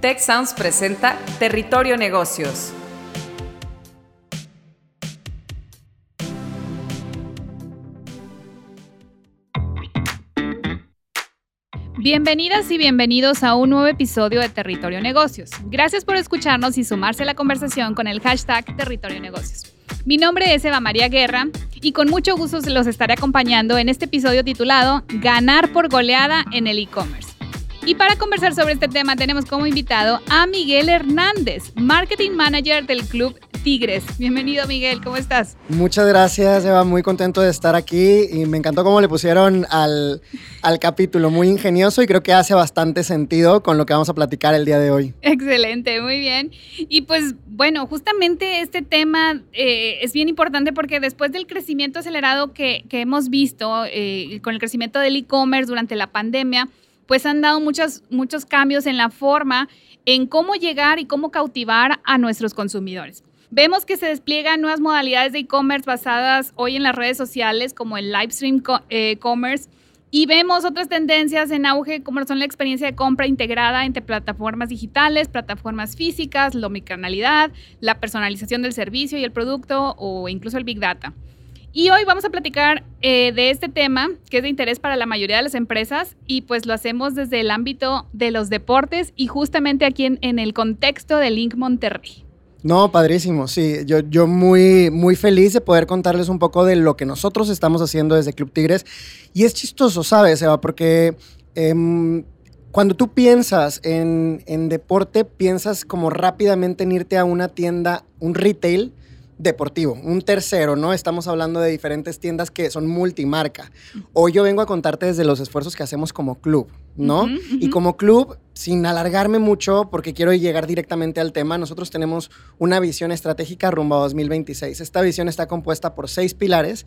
Tech Sounds presenta Territorio Negocios. Bienvenidas y bienvenidos a un nuevo episodio de Territorio Negocios. Gracias por escucharnos y sumarse a la conversación con el hashtag Territorio Negocios. Mi nombre es Eva María Guerra y con mucho gusto los estaré acompañando en este episodio titulado Ganar por goleada en el e-commerce. Y para conversar sobre este tema tenemos como invitado a Miguel Hernández, Marketing Manager del Club Tigres. Bienvenido Miguel, ¿cómo estás? Muchas gracias, Eva, muy contento de estar aquí y me encantó cómo le pusieron al, al capítulo, muy ingenioso y creo que hace bastante sentido con lo que vamos a platicar el día de hoy. Excelente, muy bien. Y pues bueno, justamente este tema eh, es bien importante porque después del crecimiento acelerado que, que hemos visto eh, con el crecimiento del e-commerce durante la pandemia, pues han dado muchos, muchos cambios en la forma en cómo llegar y cómo cautivar a nuestros consumidores. Vemos que se despliegan nuevas modalidades de e-commerce basadas hoy en las redes sociales como el live stream e commerce y vemos otras tendencias en auge como son la experiencia de compra integrada entre plataformas digitales, plataformas físicas, la omnicanalidad, la personalización del servicio y el producto o incluso el big data. Y hoy vamos a platicar eh, de este tema que es de interés para la mayoría de las empresas y pues lo hacemos desde el ámbito de los deportes y justamente aquí en, el contexto de Link Monterrey. No, padrísimo, sí. Yo, yo muy, muy feliz de poder contarles un poco de lo que nosotros estamos haciendo desde Club Tigres. Y es chistoso, ¿sabes, Eva? Porque em, cuando tú piensas en, en, deporte, piensas como rápidamente en irte a una tienda, un retail deportivo, un tercero, ¿no? Estamos hablando de diferentes tiendas que son multimarca. Hoy yo vengo a contarte desde los esfuerzos que hacemos como club, ¿no? Y como club sin alargarme mucho, porque quiero llegar directamente al tema, nosotros tenemos una visión estratégica rumbo a 2026. Esta visión está compuesta por seis pilares.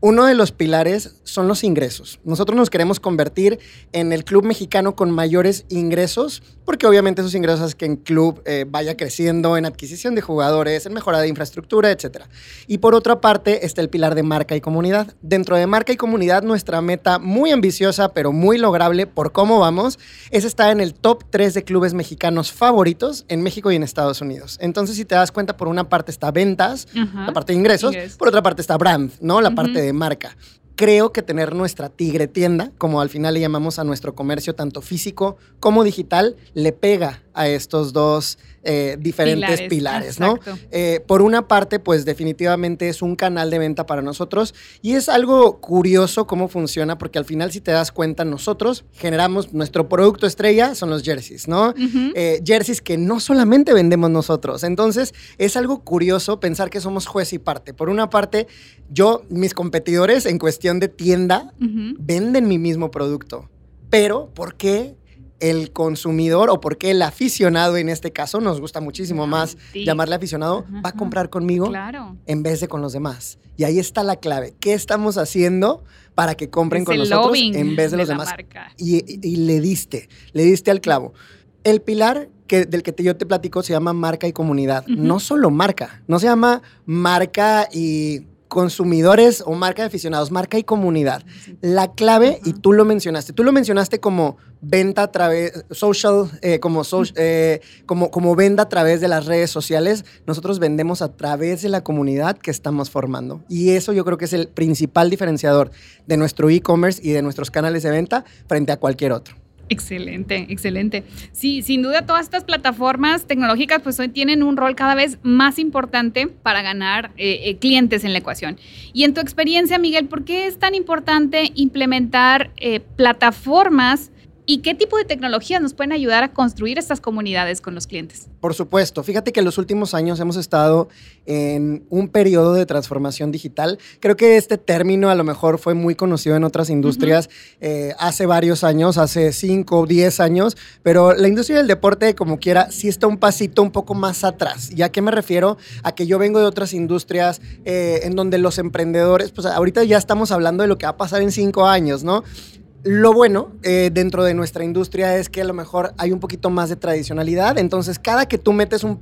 Uno de los pilares son los ingresos. Nosotros nos queremos convertir en el club mexicano con mayores ingresos, porque obviamente esos ingresos hacen que el club eh, vaya creciendo en adquisición de jugadores, en mejora de infraestructura, etc. Y por otra parte está el pilar de marca y comunidad. Dentro de marca y comunidad, nuestra meta muy ambiciosa, pero muy lograble por cómo vamos, es estar en el top top 3 de clubes mexicanos favoritos en México y en Estados Unidos. Entonces, si te das cuenta, por una parte está ventas, la parte de ingresos, por otra parte está brand, ¿no? La parte de marca. Creo que tener nuestra tigre tienda, como al final le llamamos a nuestro comercio, tanto físico como digital, le pega a estos dos eh, diferentes pilares, ¿no? Eh, por una parte, pues definitivamente es un canal de venta para nosotros y es algo curioso cómo funciona, porque al final, si te das cuenta, nosotros generamos nuestro producto estrella, son los jerseys, ¿no? Eh, jerseys que no solamente vendemos nosotros. Entonces, es algo curioso pensar que somos juez y parte. Por una parte, yo, mis competidores en cuestión de tienda, venden mi mismo producto. Pero, ¿por qué el consumidor o porque el aficionado en este caso, nos gusta muchísimo más llamarle aficionado, va a comprar conmigo en vez de con los demás. Y ahí está la clave. ¿Qué estamos haciendo para que compren con nosotros en vez de, los demás? Y, le diste, le diste al clavo. El pilar que, del que yo te platico se llama marca y comunidad. No solo marca, no se llama marca y consumidores o marca de aficionados, marca y comunidad. La clave, y tú lo mencionaste, tú lo mencionaste como venta a través, social, eh, como, eh, como, como venda a través de las redes sociales. Nosotros vendemos a través de la comunidad que estamos formando. Y eso yo creo que es el principal diferenciador de nuestro e-commerce y de nuestros canales de venta frente a cualquier otro. Excelente, excelente. Sí, sin duda todas estas plataformas tecnológicas pues hoy tienen un rol cada vez más importante para ganar eh, eh, clientes en la ecuación. Y en tu experiencia, Miguel, ¿por qué es tan importante implementar eh, plataformas ¿Y qué tipo de tecnologías nos pueden ayudar a construir estas comunidades con los clientes? Por supuesto. Fíjate que en los últimos años hemos estado en un periodo de transformación digital. Creo que este término a lo mejor fue muy conocido en otras industrias eh, hace varios años, hace 5 o 10 años, pero la industria del deporte, como quiera, sí está un pasito un poco más atrás. ¿Y a qué me refiero? A que yo vengo de otras industrias eh, en donde los emprendedores, pues ahorita ya estamos hablando de lo que va a pasar en 5 años, ¿no? Lo bueno eh, dentro de nuestra industria es que a lo mejor hay un poquito más de tradicionalidad, entonces cada que tú metes un,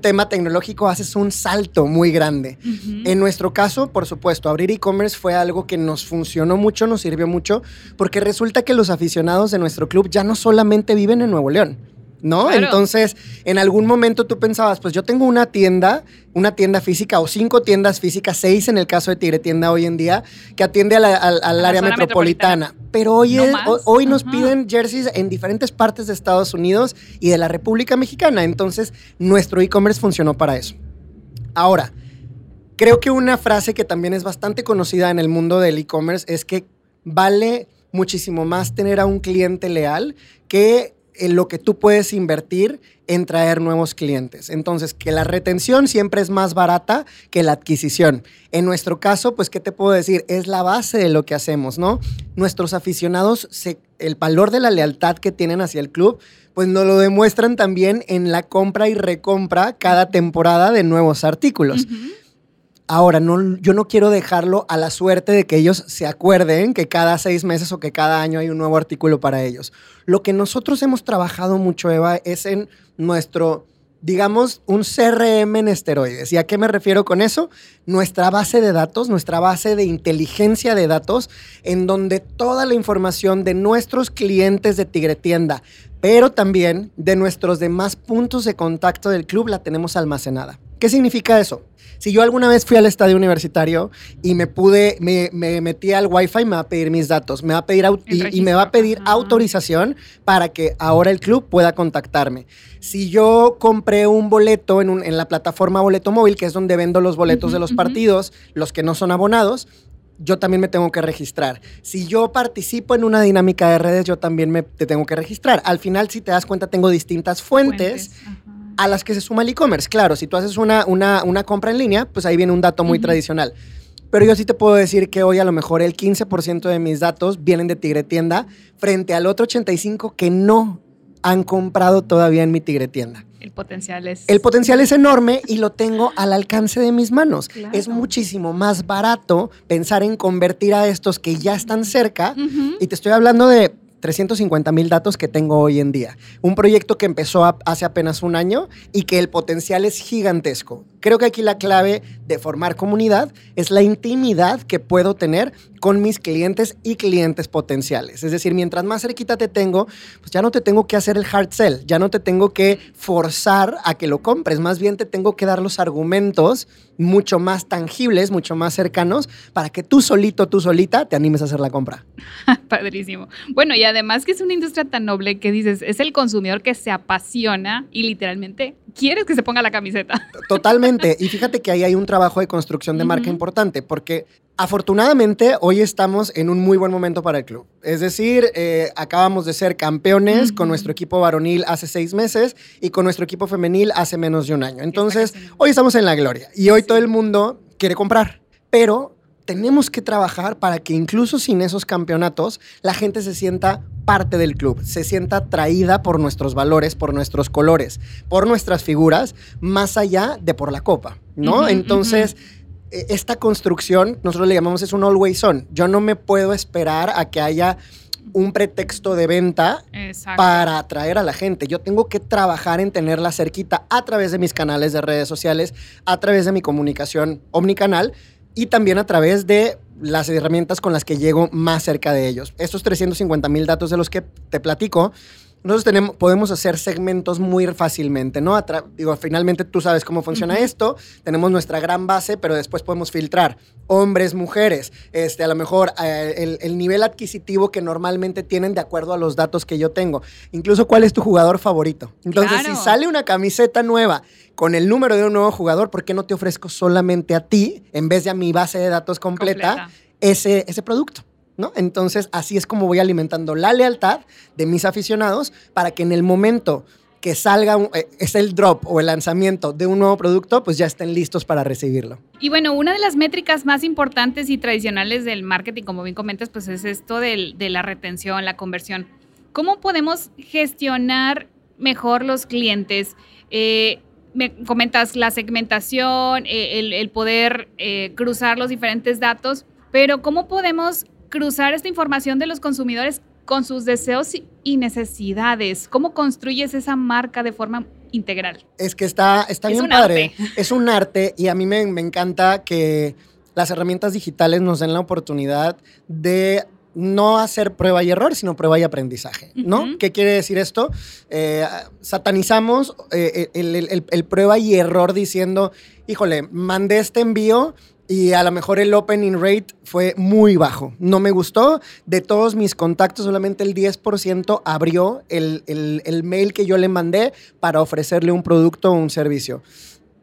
tema tecnológico haces un salto muy grande. En nuestro caso, por supuesto, abrir e-commerce fue algo que nos funcionó mucho, nos sirvió mucho, porque resulta que los aficionados de nuestro club ya no solamente viven en Nuevo León, ¿no? Entonces, en algún momento tú pensabas, pues yo tengo una tienda, una tienda física o cinco tiendas físicas, seis en el caso de Tigre Tienda hoy en día, que atiende al área metropolitana. Pero hoy, hoy nos piden jerseys en diferentes partes de Estados Unidos y de la República Mexicana. Entonces, nuestro e-commerce funcionó para eso. Ahora, creo que una frase que también es bastante conocida en el mundo del e-commerce es que vale muchísimo más tener a un cliente leal que en lo que tú puedes invertir en traer nuevos clientes. Entonces, que la retención siempre es más barata que la adquisición. En nuestro caso, pues, ¿qué te puedo decir? Es la base de lo que hacemos, ¿no? Nuestros aficionados, el valor de la lealtad que tienen hacia el club, pues nos lo demuestran también en la compra y recompra cada temporada de nuevos artículos. Ahora, yo no quiero dejarlo a la suerte de que ellos se acuerden que cada seis meses o que cada año hay un nuevo artículo para ellos. Lo que nosotros hemos trabajado mucho, Eva, es en nuestro, digamos, un CRM en esteroides. ¿Y a qué me refiero con eso? Nuestra base de datos, nuestra base de inteligencia de datos, en donde toda la información de nuestros clientes de Tigre Tienda, pero también de nuestros demás puntos de contacto del club, la tenemos almacenada. ¿Qué significa eso? Si yo alguna vez fui al estadio universitario y me pude, me, metí al Wi-Fi, me va a pedir mis datos, me va a pedir y, me va a pedir autorización para que ahora el club pueda contactarme. Si yo compré un boleto en, la plataforma Boleto Móvil, que es donde vendo los boletos de los partidos, los que no son abonados, yo también me tengo que registrar. Si yo participo en una dinámica de redes, yo también me te tengo que registrar. Al final, si te das cuenta, tengo distintas fuentes a las que se suma el e-commerce. Claro, si tú haces una, una, compra en línea, pues ahí viene un dato muy tradicional. Pero yo sí te puedo decir que hoy a lo mejor el 15% de mis datos vienen de Tigre Tienda frente al otro 85% que no han comprado todavía en mi Tigre Tienda. El potencial es... El potencial es enorme y lo tengo al alcance de mis manos. Es muchísimo más barato pensar en convertir a estos que ya están cerca. Y te estoy hablando de 350 mil datos que tengo hoy en día. Un proyecto que empezó hace apenas un año y que el potencial es gigantesco. Creo que aquí la clave de formar comunidad es la intimidad que puedo tener con mis clientes y clientes potenciales. Es decir, mientras más cerquita te tengo, pues ya no te tengo que hacer el hard sell, ya no te tengo que forzar a que lo compres, más bien te tengo que dar los argumentos mucho más tangibles, mucho más cercanos, para que tú solito, tú solita, te animes a hacer la compra. Padrísimo. Bueno, y además que es una industria tan noble que dices, es el consumidor que se apasiona y literalmente quieres que se ponga la camiseta. Totalmente. Y fíjate que ahí hay un trabajo de construcción de marca importante, porque afortunadamente hoy estamos en un muy buen momento para el club. Es decir, eh, acabamos de ser campeones con nuestro equipo varonil hace seis meses y con nuestro equipo femenil hace menos de un año. Entonces, hoy estamos en la gloria y hoy todo el mundo quiere comprar, pero tenemos que trabajar para que incluso sin esos campeonatos la gente se sienta parte del club, se sienta atraída por nuestros valores, por nuestros colores, por nuestras figuras, más allá de por la copa, ¿no? Entonces, e, esta construcción, nosotros le llamamos es un always on. Yo no me puedo esperar a que haya un pretexto de venta para atraer a la gente. Yo tengo que trabajar en tenerla cerquita a través de mis canales de redes sociales, a través de mi comunicación omnicanal y también a través de las herramientas con las que llego más cerca de ellos. Estos 350 mil datos de los que te platico, nosotros tenemos, podemos hacer segmentos muy fácilmente, ¿no? digo, finalmente tú sabes cómo funciona esto, tenemos nuestra gran base, pero después podemos filtrar hombres, mujeres, este, a lo mejor eh, el, nivel adquisitivo que normalmente tienen de acuerdo a los datos que yo tengo. Incluso cuál es tu jugador favorito. Entonces, si sale una camiseta nueva con el número de un nuevo jugador, ¿por qué no te ofrezco solamente a ti, en vez de a mi base de datos completa, Ese, ese producto? Entonces, así es como voy alimentando la lealtad de mis aficionados para que en el momento que salga, eh, es el drop o el lanzamiento de un nuevo producto, pues ya estén listos para recibirlo. Y bueno, una de las métricas más importantes y tradicionales del marketing, como bien comentas, pues es esto de la retención, la conversión. ¿Cómo podemos gestionar mejor los clientes? Eh, me comentas la segmentación, eh, el, poder cruzar los diferentes datos, pero ¿cómo podemos cruzar esta información de los consumidores con sus deseos y necesidades. ¿Cómo construyes esa marca de forma integral? Es que está, está bien padre. Es un arte y a mí me, me encanta que las herramientas digitales nos den la oportunidad de no hacer prueba y error, sino prueba y aprendizaje, ¿no? ¿Qué quiere decir esto? Eh, satanizamos eh, el, el- el- el prueba y error diciendo, híjole, mandé este envío y a lo mejor el opening rate fue muy bajo. No me gustó. De todos mis contactos, solamente el 10% abrió el mail que yo le mandé para ofrecerle un producto o un servicio.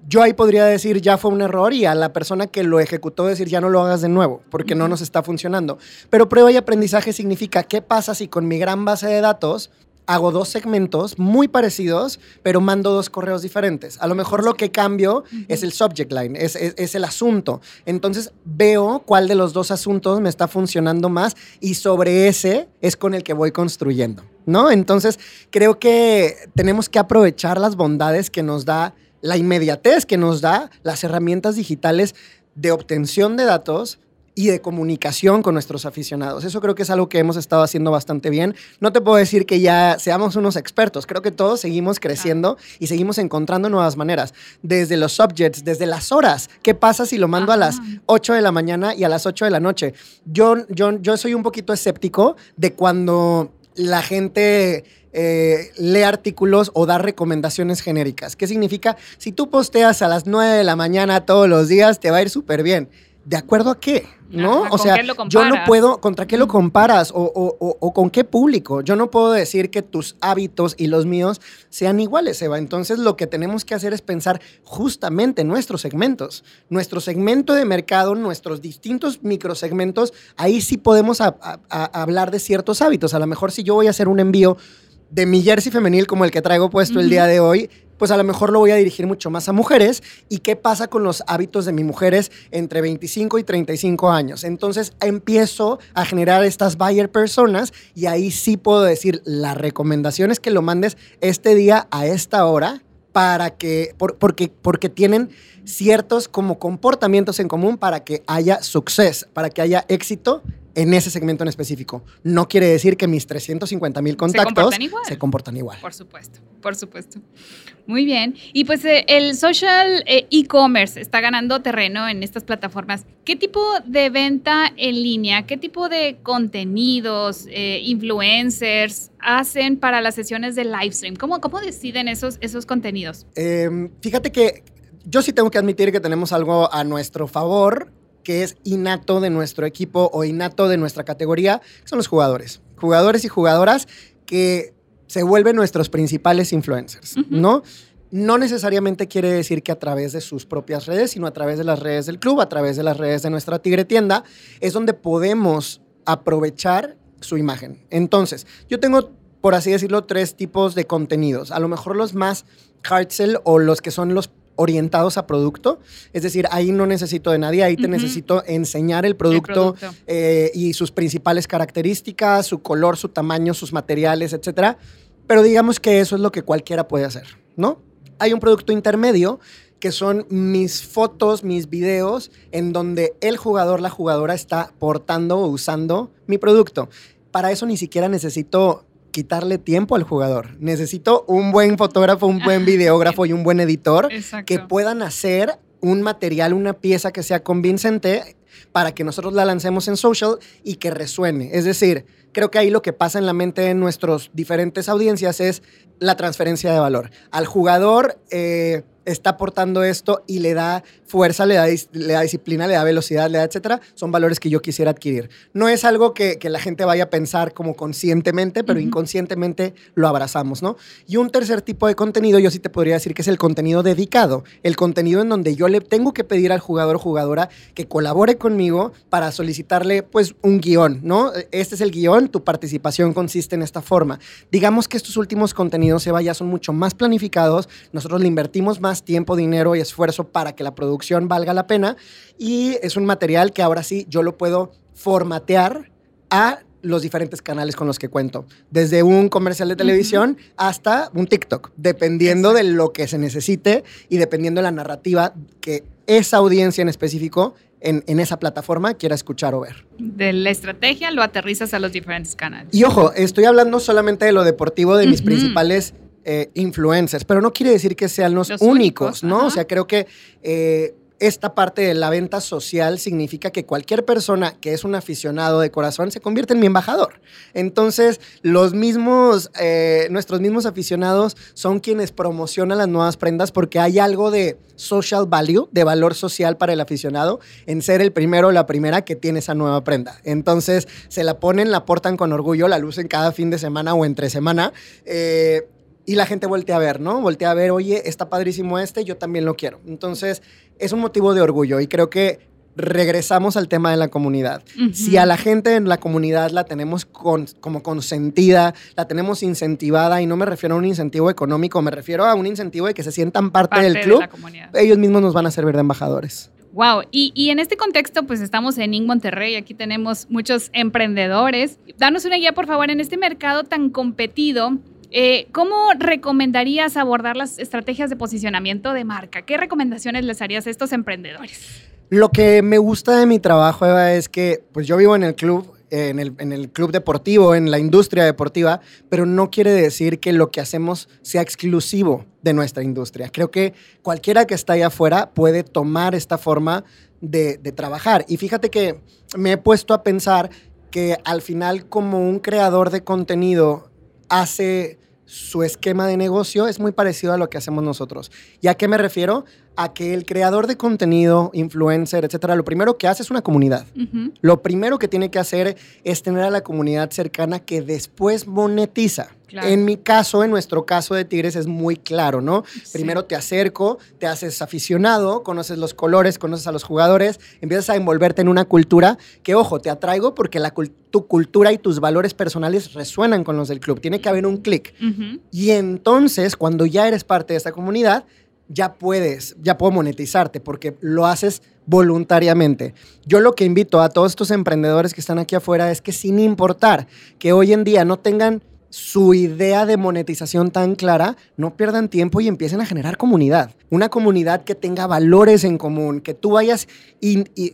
Yo ahí podría decir ya fue un error y a la persona que lo ejecutó decir ya no lo hagas de nuevo porque no nos está funcionando. Pero prueba y aprendizaje significa qué pasa si con mi gran base de datos hago dos segmentos muy parecidos, pero mando dos correos diferentes. A lo mejor lo que cambio es el subject line, es, es- es el asunto. Entonces veo cuál de los dos asuntos me está funcionando más y sobre ese es con el que voy construyendo, ¿no? Entonces creo que tenemos que aprovechar las bondades que nos da la inmediatez que nos da las herramientas digitales de obtención de datos y de comunicación con nuestros aficionados. Eso creo que es algo que hemos estado haciendo bastante bien. No te puedo decir que ya seamos unos expertos. Creo que todos seguimos creciendo y seguimos encontrando nuevas maneras. Desde los subjects, desde las horas. ¿Qué pasa si lo mando a las Ajá. 8 de la mañana y a las 8 de la noche? Yo, yo, yo soy un poquito escéptico de cuando la gente eh, lee artículos o da recomendaciones genéricas. ¿Qué significa? Si tú posteas a las 9 de la mañana todos los días, te va a ir súper bien. ¿De acuerdo a qué? ¿No? Ajá, o ¿con sea, yo no puedo, ¿contra qué lo comparas? O, o- o- o con qué público? Yo no puedo decir que tus hábitos y los míos sean iguales, Eva. Entonces, lo que tenemos que hacer es pensar justamente en nuestros segmentos. Nuestro segmento de mercado, nuestros distintos microsegmentos, ahí sí podemos a- a- a- hablar de ciertos hábitos. A lo mejor si yo voy a hacer un envío de mi jersey femenil como el que traigo puesto el día de hoy, pues a lo mejor lo voy a dirigir mucho más a mujeres. ¿Y qué pasa con los hábitos de mis mujeres entre 25 y 35 años? Entonces empiezo a generar estas buyer personas y ahí sí puedo decir, la recomendación es que lo mandes este día a esta hora para que, por- porque, porque tienen ciertos como comportamientos en común para que haya suceso, para que haya éxito en ese segmento en específico. No quiere decir que mis 350 mil contactos comportan igual. se comportan igual. Por supuesto, por supuesto. Muy bien. Y pues eh, el social eh, e-commerce está ganando terreno en estas plataformas. ¿Qué tipo de venta en línea, qué tipo de contenidos, eh, influencers hacen para las sesiones de live stream? ¿Cómo, cómo deciden esos, esos contenidos? Eh, fíjate que yo sí tengo que admitir que tenemos algo a nuestro favor que es innato de nuestro equipo o innato de nuestra categoría, que son los jugadores. Jugadores y jugadoras que se vuelven nuestros principales influencers. ¿no? No necesariamente quiere decir que a través de sus propias redes, sino a través de las redes del club, a través de las redes de nuestra Tigre Tienda, es donde podemos aprovechar su imagen. Entonces, yo tengo, por así decirlo, tres tipos de contenidos. A lo mejor los más hard sell o los que son los orientados a producto. Es decir, ahí no necesito de nadie, ahí te necesito enseñar el producto, producto. eh, y sus principales características, su color, su tamaño, sus materiales, etcétera. Pero digamos que eso es lo que cualquiera puede hacer, ¿no? Hay un producto intermedio que son mis fotos, mis videos, en donde el jugador, la jugadora está portando o usando mi producto. Para eso ni siquiera necesito quitarle tiempo al jugador. Necesito un buen fotógrafo, un buen videógrafo y un buen editor Exacto. que puedan hacer un material, una pieza que sea convincente para que nosotros la lancemos en social y que resuene. Es decir, creo que ahí lo que pasa en la mente de nuestras diferentes audiencias es la transferencia de valor. Al jugador eh, está aportando esto y le da fuerza, le da, le da disciplina, le da velocidad, le da etcétera. Son valores que yo quisiera adquirir. No es algo que, que la gente vaya a pensar como conscientemente, pero Ujú. inconscientemente lo abrazamos, ¿no? Y un tercer tipo de contenido, yo sí te podría decir que es el contenido dedicado, el contenido en donde yo le tengo que pedir al jugador o jugadora que colabore conmigo para solicitarle pues un guion, ¿no? Este es el guion, tu participación consiste en esta forma. Digamos que estos últimos contenidos, Eva, ya son mucho más planificados, nosotros le invertimos más tiempo, dinero y esfuerzo para que la producción valga la pena y es un material que ahora sí yo lo puedo formatear a los diferentes canales con los que cuento, desde un comercial de televisión hasta un TikTok, dependiendo de lo que se necesite y dependiendo de la narrativa que esa audiencia en específico en, en esa plataforma quiera escuchar o ver. De la estrategia lo aterrizas a los diferentes canales. Y ojo, estoy hablando solamente de lo deportivo de mis Ujú. principales eh, influencers, pero no quiere decir que sean los, Los únicos, únicos, ¿no? ajá. O sea, creo que eh, esta parte de la venta social significa que cualquier persona que es un aficionado de corazón se convierte en mi embajador. Entonces, los mismos, eh, nuestros mismos aficionados son quienes promocionan las nuevas prendas porque hay algo de social value, de valor social para el aficionado, en ser el primero o la primera que tiene esa nueva prenda. Entonces, se la ponen, la portan con orgullo, la lucen cada fin de semana o entre semana. Eh, y la gente voltea a ver, ¿no? Voltea a ver, oye, está padrísimo este, yo también lo quiero. Entonces, es un motivo de orgullo y creo que regresamos al tema de la comunidad. Si a la gente en la comunidad la tenemos como consentida, la tenemos incentivada, y no me refiero a un incentivo económico, me refiero a un incentivo de que se sientan parte, del club, ellos mismos nos van a servir de embajadores. Wow, y, y, en este contexto, pues estamos en IN Monterrey, aquí tenemos muchos emprendedores. Danos una guía, por favor, en este mercado tan competido, eh, ¿Cómo recomendarías abordar las estrategias de posicionamiento de marca? ¿Qué recomendaciones les harías a estos emprendedores? Lo que me gusta de mi trabajo, Eva, es que pues yo vivo en el club, en el, club deportivo, en la industria deportiva, pero no quiere decir que lo que hacemos sea exclusivo de nuestra industria. Creo que cualquiera que está allá afuera puede tomar esta forma de trabajar. Y fíjate que me he puesto a pensar que al final como un creador de contenido hace su esquema de negocio es muy parecido a lo que hacemos nosotros. ¿Y a qué me refiero? A que el creador de contenido, influencer, etcétera, lo primero que hace es una comunidad. Lo primero que tiene que hacer es tener a la comunidad cercana que después monetiza. En mi caso, en nuestro caso de Tigres es muy claro, ¿no? Primero te acerco, te haces aficionado, conoces los colores, conoces a los jugadores, empiezas a envolverte en una cultura que, ojo, te atraigo porque la, tu cultura y tus valores personales resuenan con los del club. Tiene que haber un clic. Y entonces, cuando ya eres parte de esta comunidad, ya puedes, ya puedo monetizarte porque lo haces voluntariamente. Yo lo que invito a todos estos emprendedores que están aquí afuera es que sin importar que hoy en día no tengan su idea de monetización tan clara, no pierdan tiempo y empiecen a generar comunidad. Una comunidad que tenga valores en común, que tú vayas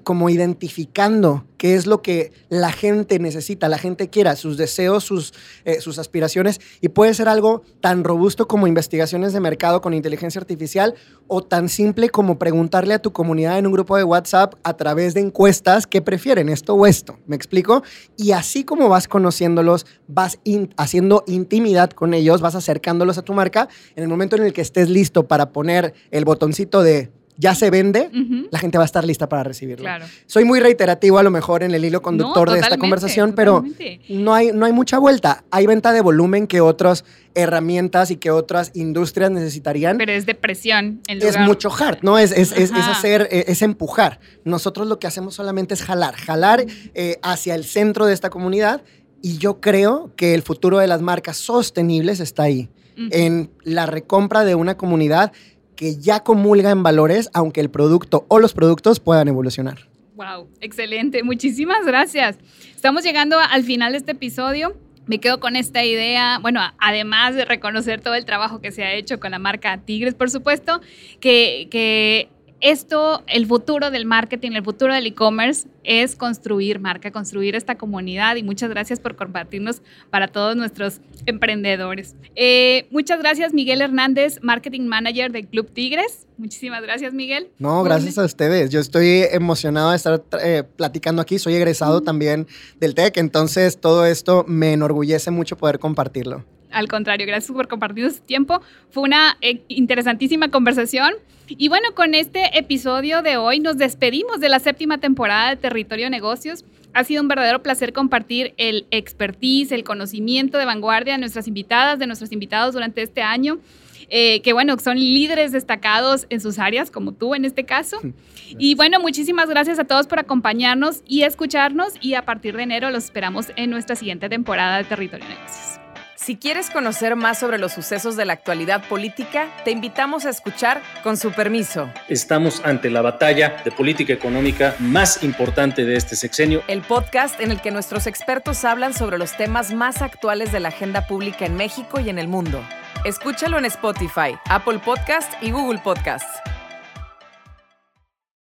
como identificando qué es lo que la gente necesita, la gente quiera, sus deseos, sus, eh, sus aspiraciones, y puede ser algo tan robusto como investigaciones de mercado con inteligencia artificial o tan simple como preguntarle a tu comunidad en un grupo de WhatsApp a través de encuestas qué prefieren, esto o esto. ¿Me explico? Y así como vas conociéndolos, vas haciendo intimidad con ellos, vas acercándolos a tu marca, en el momento en el que estés listo para poner el botoncito de ya se vende, la gente va a estar lista para recibirlo. Soy muy reiterativo a lo mejor en el hilo conductor de esta conversación, pero no hay, no hay mucha vuelta. Hay venta de volumen que otras herramientas y que otras industrias necesitarían. Pero es de presión. Es mucho hard, ¿no? Es, es, es, hacer, e, es empujar. Nosotros lo que hacemos solamente es jalar, jalar eh, hacia el centro de esta comunidad y yo creo que el futuro de las marcas sostenibles está ahí, en la recompra de una comunidad que ya comulga en valores, aunque el producto o los productos puedan evolucionar. Wow, excelente. Muchísimas gracias. Estamos llegando al final de este episodio. Me quedo con esta idea, bueno, además de reconocer todo el trabajo que se ha hecho con la marca Tigres, por supuesto, que, que esto, el futuro del marketing, el futuro del e-commerce es construir marca, construir esta comunidad y muchas gracias por compartirnos para todos nuestros emprendedores. Eh, muchas gracias Miguel Hernández, Marketing Manager del Club Tigres. Muchísimas gracias Miguel. No, gracias a ustedes. Yo estoy emocionado de estar eh, platicando aquí. Soy egresado también del TEC, entonces todo esto me enorgullece mucho poder compartirlo. Al contrario, gracias por compartir su tiempo. Fue una eh, interesantísima conversación. Y bueno, con este episodio de hoy nos despedimos de la séptima temporada de Territorio Negocios. Ha sido un verdadero placer compartir el expertise, el conocimiento de vanguardia de nuestras invitadas, de nuestros invitados durante este año. Eh, que bueno, son líderes destacados en sus áreas, como tú en este caso. Y bueno, muchísimas gracias a todos por acompañarnos y escucharnos y a partir de enero los esperamos en nuestra siguiente temporada de Territorio Negocios. Si quieres conocer más sobre los sucesos de la actualidad política, te invitamos a escuchar Con su permiso. Estamos ante la batalla de política económica más importante de este sexenio. El podcast en el que nuestros expertos hablan sobre los temas más actuales de la agenda pública en México y en el mundo. Escúchalo en Spotify, Apple Podcast y Google Podcasts.